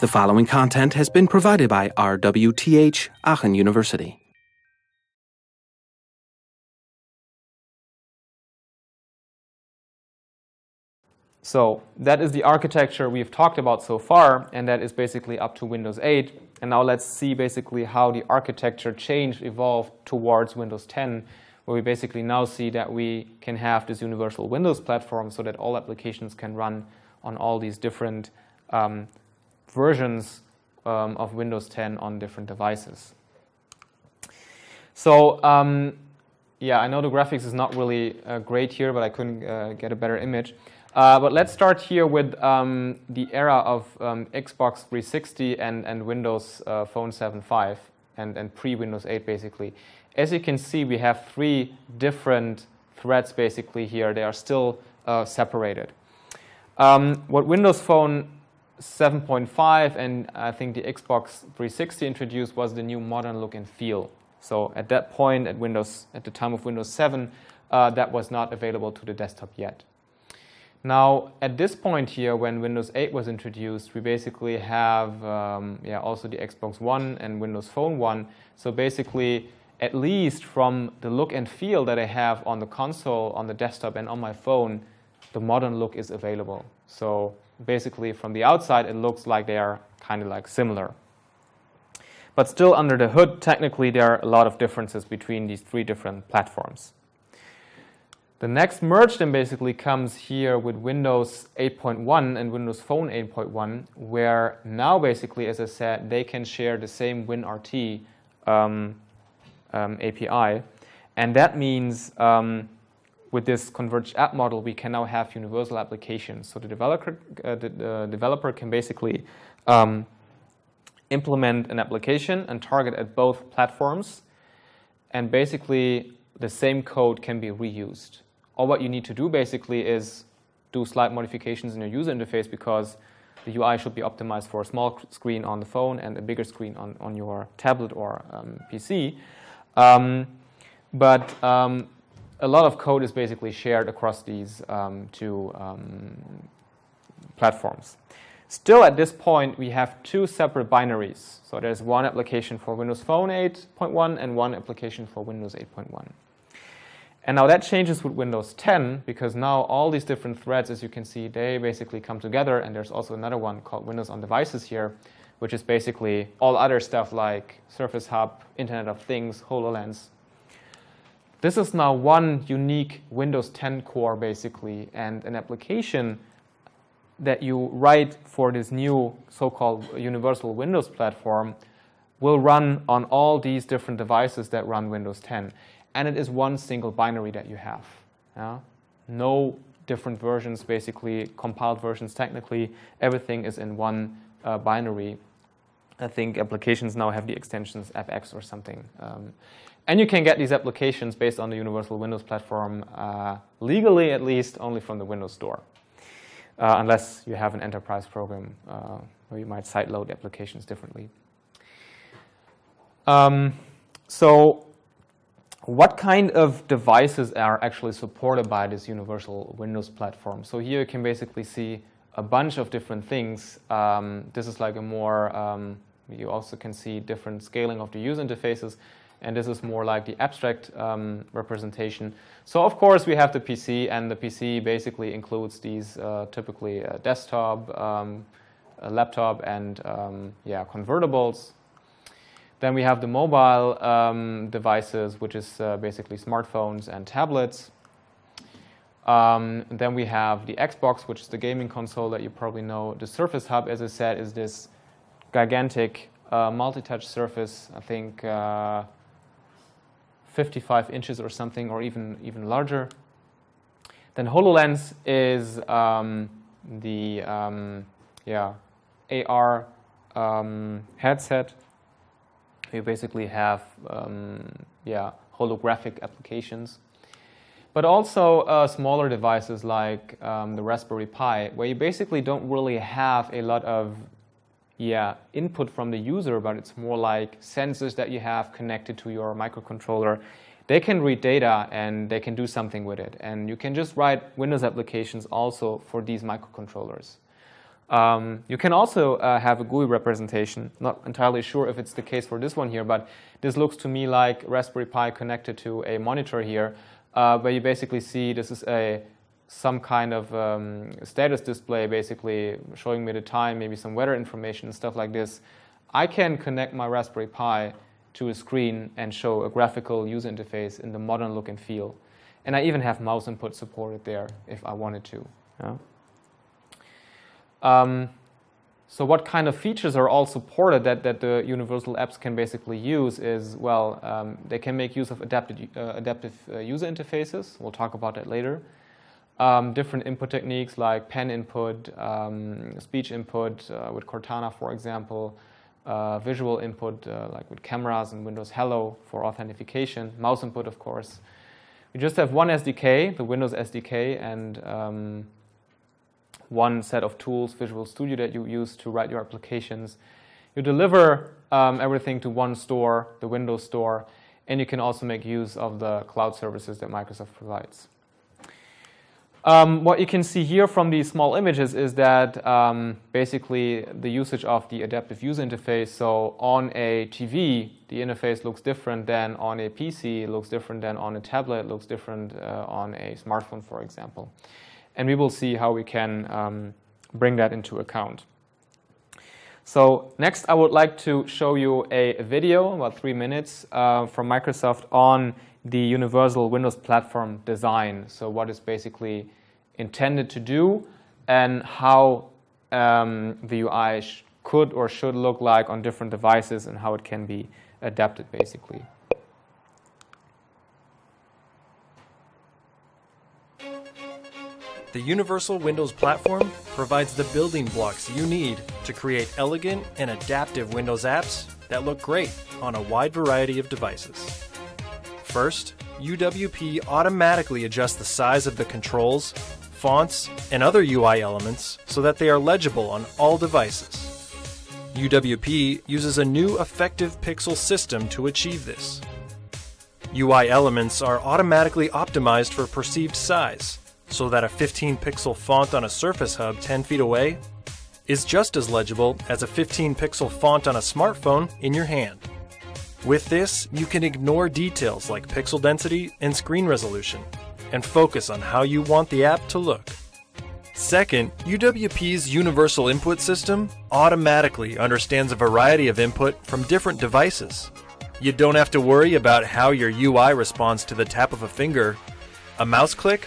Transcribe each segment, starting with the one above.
The following content has been provided by RWTH Aachen University. So that is the architecture we've talked about so far, and that is basically up to Windows 8. And now let's see basically how the architecture changed, evolved towards Windows 10, where we basically now see that we can have this universal Windows platform so that all applications can run on all these different um, versions um, of Windows 10 on different devices. So um, yeah, I know the graphics is not really uh, great here, but I couldn't uh, get a better image. Uh, but let's start here with um, the era of um, Xbox 360 and, and Windows uh, Phone 7.5 and, and pre-Windows 8 basically. As you can see, we have three different threads basically here. They are still uh, separated. Um, what Windows Phone 7.5 and I think the Xbox 360 introduced was the new modern look and feel. So at that point, at Windows, at the time of Windows 7, uh, that was not available to the desktop yet. Now, at this point here, when Windows 8 was introduced, we basically have um, yeah, also the Xbox One and Windows Phone 1. So basically, at least from the look and feel that I have on the console, on the desktop, and on my phone, the modern look is available. So basically, from the outside, it looks like they are kind of like similar. But still, under the hood, technically, there are a lot of differences between these three different platforms. The next merge then basically comes here with Windows 8.1 and Windows Phone 8.1, where now basically, as I said, they can share the same WinRT um, um, API. And that means um, with this converged app model, we can now have universal applications. So the developer, uh, the, the, developer can basically um, implement an application and target at both platforms. And basically, the same code can be reused all what you need to do basically is do slight modifications in your user interface because the UI should be optimized for a small screen on the phone and a bigger screen on, on your tablet or um, PC. Um, but um, a lot of code is basically shared across these um, two um, platforms. Still, at this point, we have two separate binaries. So there's one application for Windows Phone 8.1 and one application for Windows 8.1. And now that changes with Windows 10 because now all these different threads, as you can see, they basically come together. And there's also another one called Windows on Devices here, which is basically all other stuff like Surface Hub, Internet of Things, HoloLens. This is now one unique Windows 10 core, basically, and an application that you write for this new so-called universal Windows platform will run on all these different devices that run Windows 10 and it is one single binary that you have. Yeah? No different versions, basically, compiled versions technically. Everything is in one uh, binary. I think applications now have the extensions FX or something. Um, and you can get these applications based on the Universal Windows platform, uh, legally at least, only from the Windows Store. Uh, unless you have an enterprise program uh, where you might sideload applications differently. Um, so what kind of devices are actually supported by this universal Windows platform? So here you can basically see a bunch of different things. Um, this is like a more, um, you also can see different scaling of the user interfaces, and this is more like the abstract um, representation. So of course we have the PC, and the PC basically includes these uh, typically uh, desktop, um, laptop, and um, yeah, convertibles, then we have the mobile um, devices, which is uh, basically smartphones and tablets. Um, then we have the Xbox, which is the gaming console that you probably know. The Surface Hub, as I said, is this gigantic uh, multi-touch surface, I think uh, 55 inches or something, or even, even larger. Then HoloLens is um, the um, yeah, AR um, headset you basically have um, yeah, holographic applications. But also uh, smaller devices like um, the Raspberry Pi, where you basically don't really have a lot of yeah, input from the user, but it's more like sensors that you have connected to your microcontroller. They can read data and they can do something with it. And you can just write Windows applications also for these microcontrollers. Um, you can also uh, have a GUI representation. Not entirely sure if it's the case for this one here, but this looks to me like Raspberry Pi connected to a monitor here, uh, where you basically see this is a some kind of um, status display, basically showing me the time, maybe some weather information and stuff like this. I can connect my Raspberry Pi to a screen and show a graphical user interface in the modern look and feel. And I even have mouse input supported there if I wanted to. Yeah. Um, so what kind of features are all supported that, that the universal apps can basically use is, well, um, they can make use of adaptive, uh, adaptive uh, user interfaces. We'll talk about that later. Um, different input techniques like pen input, um, speech input uh, with Cortana, for example, uh, visual input uh, like with cameras and Windows Hello for authentication, mouse input, of course. We just have one SDK, the Windows SDK, and um, one set of tools, Visual Studio, that you use to write your applications. You deliver um, everything to one store, the Windows Store, and you can also make use of the cloud services that Microsoft provides. Um, what you can see here from these small images is that um, basically the usage of the adaptive user interface. So on a TV, the interface looks different than on a PC, looks different than on a tablet, looks different uh, on a smartphone, for example. And we will see how we can um, bring that into account. So next, I would like to show you a, video, about three minutes, uh, from Microsoft on the universal Windows platform design. So what is basically intended to do and how um, the UI could or should look like on different devices and how it can be adapted basically. The Universal Windows Platform provides the building blocks you need to create elegant and adaptive Windows apps that look great on a wide variety of devices. First, UWP automatically adjusts the size of the controls, fonts, and other UI elements so that they are legible on all devices. UWP uses a new effective pixel system to achieve this. UI elements are automatically optimized for perceived size, so that a 15 pixel font on a Surface Hub 10 feet away is just as legible as a 15 pixel font on a smartphone in your hand. With this, you can ignore details like pixel density and screen resolution and focus on how you want the app to look. Second, UWP's Universal Input System automatically understands a variety of input from different devices. You don't have to worry about how your UI responds to the tap of a finger, a mouse click,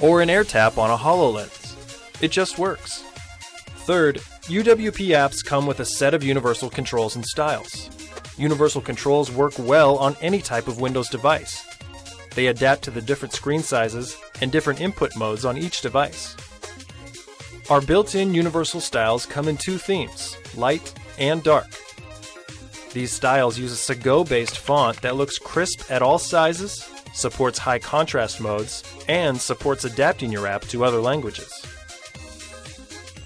or an air tap on a HoloLens. It just works. Third, UWP apps come with a set of universal controls and styles. Universal controls work well on any type of Windows device. They adapt to the different screen sizes and different input modes on each device. Our built-in universal styles come in two themes, light and dark. These styles use a Segoe-based font that looks crisp at all sizes, supports high contrast modes, and supports adapting your app to other languages.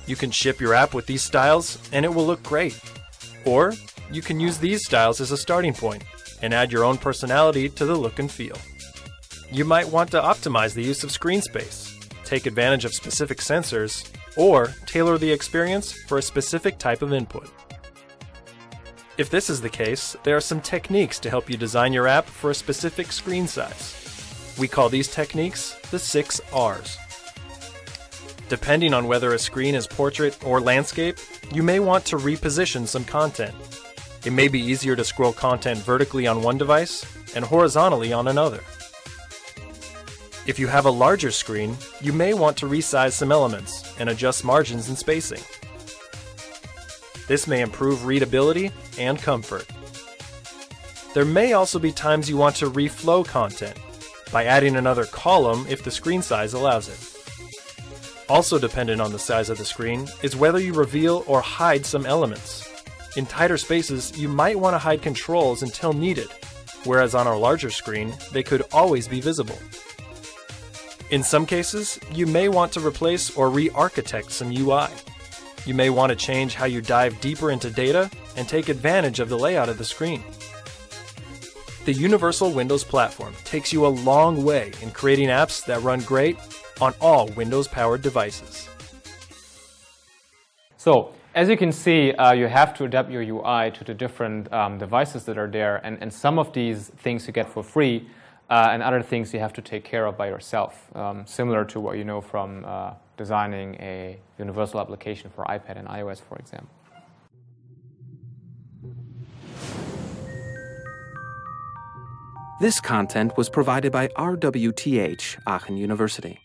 You can ship your app with these styles and it will look great. Or you can use these styles as a starting point and add your own personality to the look and feel. You might want to optimize the use of screen space, take advantage of specific sensors, or tailor the experience for a specific type of input. If this is the case, there are some techniques to help you design your app for a specific screen size. We call these techniques the six R's. Depending on whether a screen is portrait or landscape, you may want to reposition some content it may be easier to scroll content vertically on one device and horizontally on another. If you have a larger screen, you may want to resize some elements and adjust margins and spacing. This may improve readability and comfort. There may also be times you want to reflow content by adding another column if the screen size allows it. Also dependent on the size of the screen is whether you reveal or hide some elements. In tighter spaces, you might want to hide controls until needed, whereas on a larger screen, they could always be visible. In some cases, you may want to replace or re-architect some UI. You may want to change how you dive deeper into data and take advantage of the layout of the screen. The Universal Windows Platform takes you a long way in creating apps that run great on all Windows-powered devices. So as you can see, uh, you have to adapt your UI to the different um, devices that are there, and, and some of these things you get for free, uh, and other things you have to take care of by yourself, um, similar to what you know from uh, designing a universal application for iPad and iOS, for example. This content was provided by RWTH Aachen University.